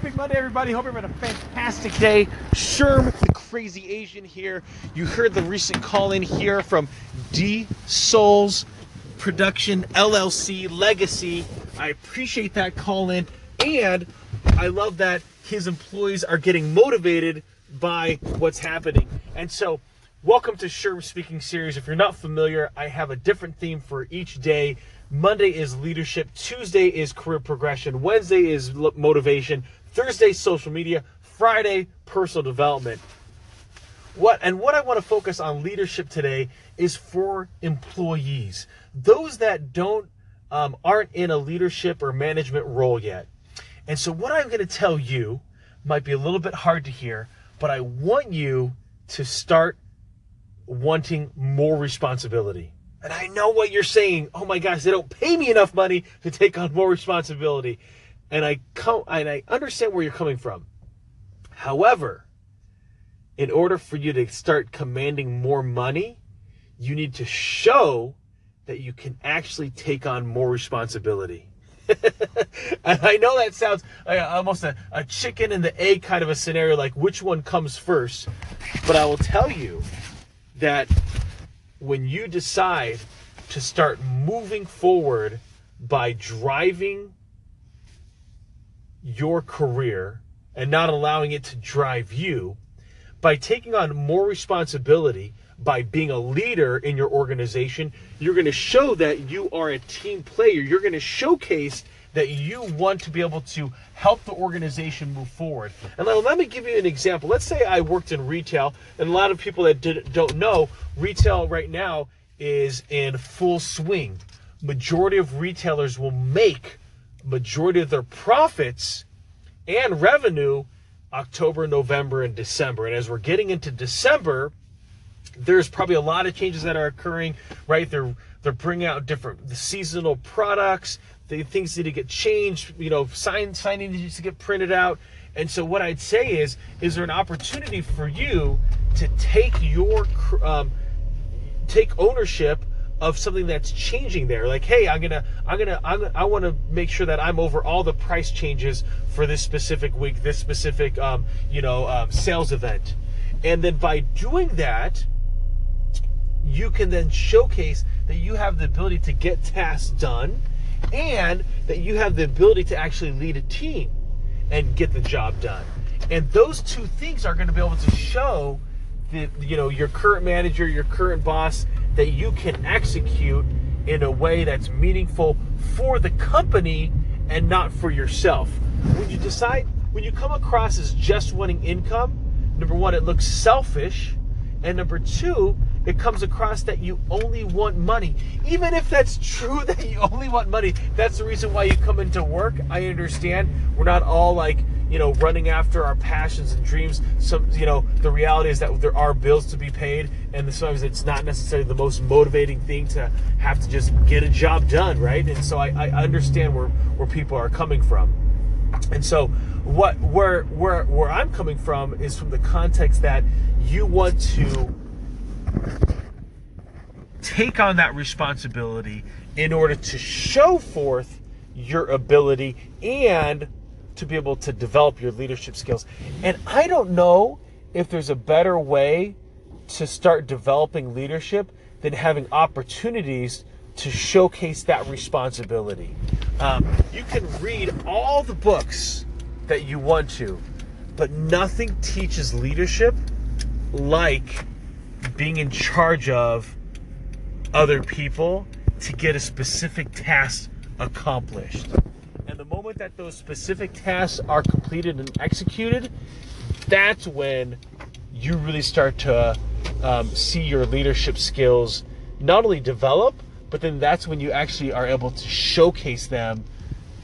Happy Monday, everybody. Hope you're having a fantastic day. Sherm, the crazy Asian here. You heard the recent call in here from D Souls Production LLC Legacy. I appreciate that call in. And I love that his employees are getting motivated by what's happening. And so, welcome to Sherm Speaking Series. If you're not familiar, I have a different theme for each day. Monday is leadership, Tuesday is career progression, Wednesday is motivation, Thursday social media, Friday personal development. What and what I want to focus on leadership today is for employees, those that don't um, aren't in a leadership or management role yet. And so, what I'm going to tell you might be a little bit hard to hear, but I want you to start wanting more responsibility. And I know what you're saying. Oh my gosh, they don't pay me enough money to take on more responsibility. And I come and I understand where you're coming from. However, in order for you to start commanding more money, you need to show that you can actually take on more responsibility. and I know that sounds like almost a, a chicken and the egg kind of a scenario, like which one comes first. But I will tell you that when you decide to start moving forward by driving your career and not allowing it to drive you, by taking on more responsibility, by being a leader in your organization, you're going to show that you are a team player. You're going to showcase that you want to be able to help the organization move forward. And let me give you an example. Let's say I worked in retail, and a lot of people that did, don't know, retail right now is in full swing. Majority of retailers will make majority of their profits and revenue October, November, and December. And as we're getting into December, there's probably a lot of changes that are occurring, right? They're they're bringing out different seasonal products. The things need to get changed. You know, sign signing needs to get printed out. And so what I'd say is, is there an opportunity for you to take your um, take ownership of something that's changing there like hey i'm gonna i'm gonna I'm, i want to make sure that i'm over all the price changes for this specific week this specific um, you know um, sales event and then by doing that you can then showcase that you have the ability to get tasks done and that you have the ability to actually lead a team and get the job done. And those two things are going to be able to show the you know your current manager, your current boss that you can execute in a way that's meaningful for the company and not for yourself. When you decide when you come across as just wanting income, number 1 it looks selfish and number 2 it comes across that you only want money. Even if that's true that you only want money, that's the reason why you come into work. I understand. We're not all like, you know, running after our passions and dreams. Some, you know, the reality is that there are bills to be paid, and sometimes it's not necessarily the most motivating thing to have to just get a job done, right? And so I, I understand where where people are coming from. And so what where where where I'm coming from is from the context that you want to take on that responsibility in order to show forth your ability and to be able to develop your leadership skills. And I don't know if there's a better way to start developing leadership than having opportunities to showcase that responsibility. Um, you can read all the books that you want to, but nothing teaches leadership like being in charge of other people to get a specific task accomplished. Moment that those specific tasks are completed and executed, that's when you really start to um, see your leadership skills not only develop, but then that's when you actually are able to showcase them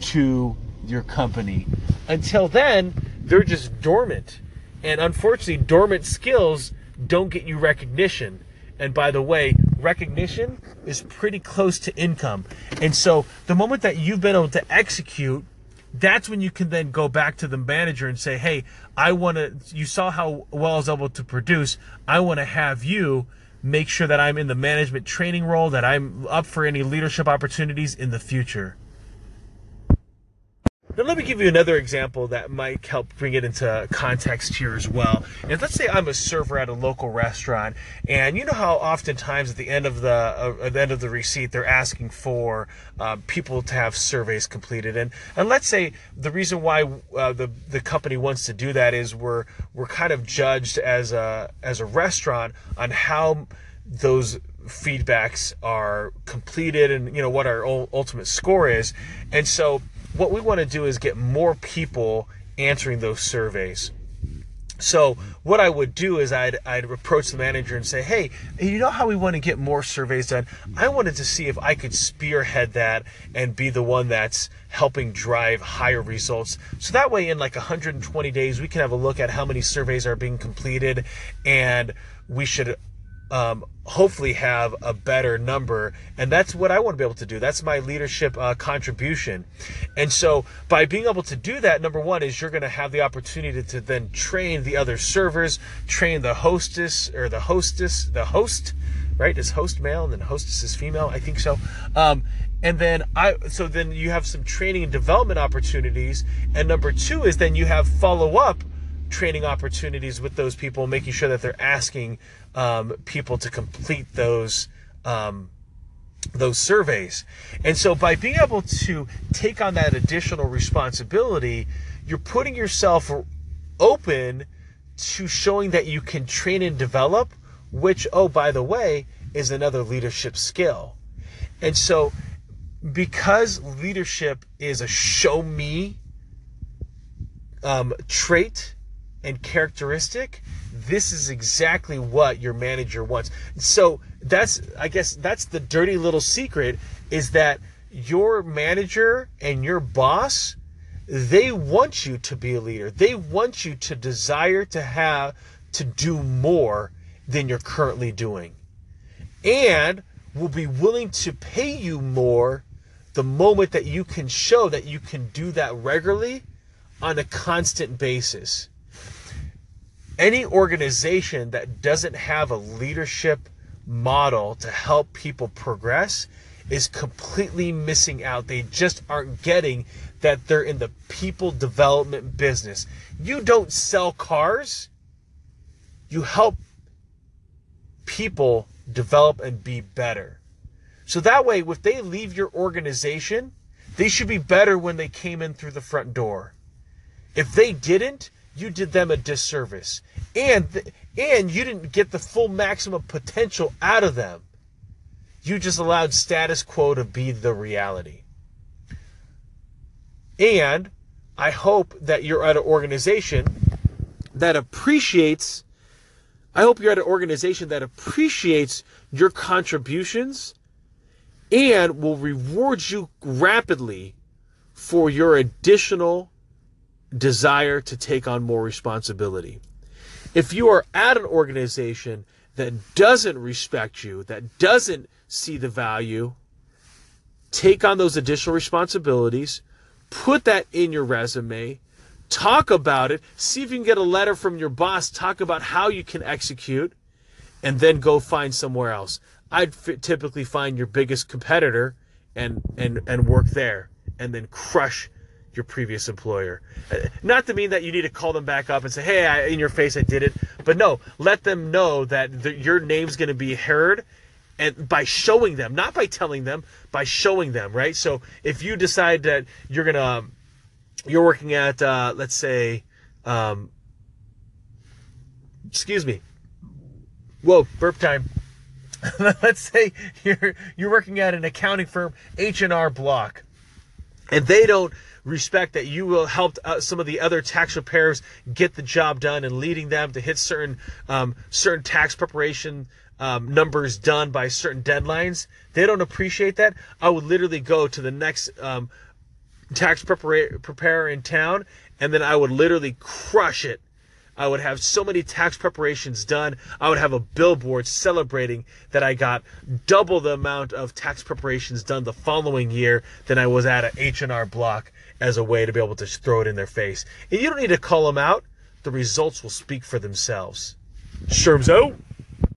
to your company. Until then, they're just dormant. And unfortunately, dormant skills don't get you recognition. And by the way, recognition is pretty close to income. And so the moment that you've been able to execute, that's when you can then go back to the manager and say, hey, I want to, you saw how well I was able to produce. I want to have you make sure that I'm in the management training role, that I'm up for any leadership opportunities in the future. Now, let me give you another example that might help bring it into context here as well. And let's say I'm a server at a local restaurant, and you know how oftentimes at the end of the uh, at the end of the receipt they're asking for uh, people to have surveys completed, and and let's say the reason why uh, the the company wants to do that is we're we're kind of judged as a as a restaurant on how those feedbacks are completed and you know what our ultimate score is and so what we want to do is get more people answering those surveys. So what I would do is I'd I'd approach the manager and say, "Hey, you know how we want to get more surveys done? I wanted to see if I could spearhead that and be the one that's helping drive higher results. So that way in like 120 days we can have a look at how many surveys are being completed and we should um, hopefully have a better number. And that's what I want to be able to do. That's my leadership uh, contribution. And so by being able to do that, number one is you're going to have the opportunity to, then train the other servers, train the hostess or the hostess, the host, right? Is host male and then hostess is female? I think so. Um, and then I, so then you have some training and development opportunities. And number two is then you have follow up training opportunities with those people, making sure that they're asking um, people to complete those um, those surveys. And so by being able to take on that additional responsibility, you're putting yourself open to showing that you can train and develop, which, oh, by the way, is another leadership skill. And so because leadership is a show me um, trait and characteristic, this is exactly what your manager wants. So that's, I guess, that's the dirty little secret is that your manager and your boss, they want you to be a leader. They want you to desire to have to do more than you're currently doing. And will be willing to pay you more the moment that you can show that you can do that regularly on a constant basis any organization that doesn't have a leadership model to help people progress is completely missing out. They just aren't getting that they're in the people development business. You don't sell cars, you help people develop and be better. So that way, if they leave your organization, they should be better when they came in through the front door. If they didn't, you did them a disservice. And and you didn't get the full maximum potential out of them. You just allowed status quo to be the reality. And i hope that you're at an organization that appreciates i hope you're at an organization that appreciates your contributions and will reward you rapidly for your additional desire to take on more responsibility. If you are at an organization that doesn't respect you, that doesn't see the value, take on those additional responsibilities, put that in your resume, talk about it, see if you can get a letter from your boss, talk about how you can execute, and then go find somewhere else. I'd f- typically find your biggest competitor and and and work there and then crush your previous employer. Uh, not to mean that you need to call them back up and say, "Hey, I, in your face, I did it," but no, let them know that the, your name's going to be heard, and by showing them, not by telling them, by showing them, right? So if you decide that you're gonna, um, you're working at, uh, let's say, um, excuse me, whoa, burp time. let's say you're you're working at an accounting firm, H and R Block, and they don't respect that you will help uh, some of the other tax preparers get the job done and leading them to hit certain um, certain tax preparation um, numbers done by certain deadlines. They don't appreciate that. I would literally go to the next um, tax preparer in town, and then I would literally crush it. I would have so many tax preparations done. I would have a billboard celebrating that I got double the amount of tax preparations done the following year than I was at an H&R block as a way to be able to throw it in their face. And you don't need to call them out. The results will speak for themselves. Sherms out.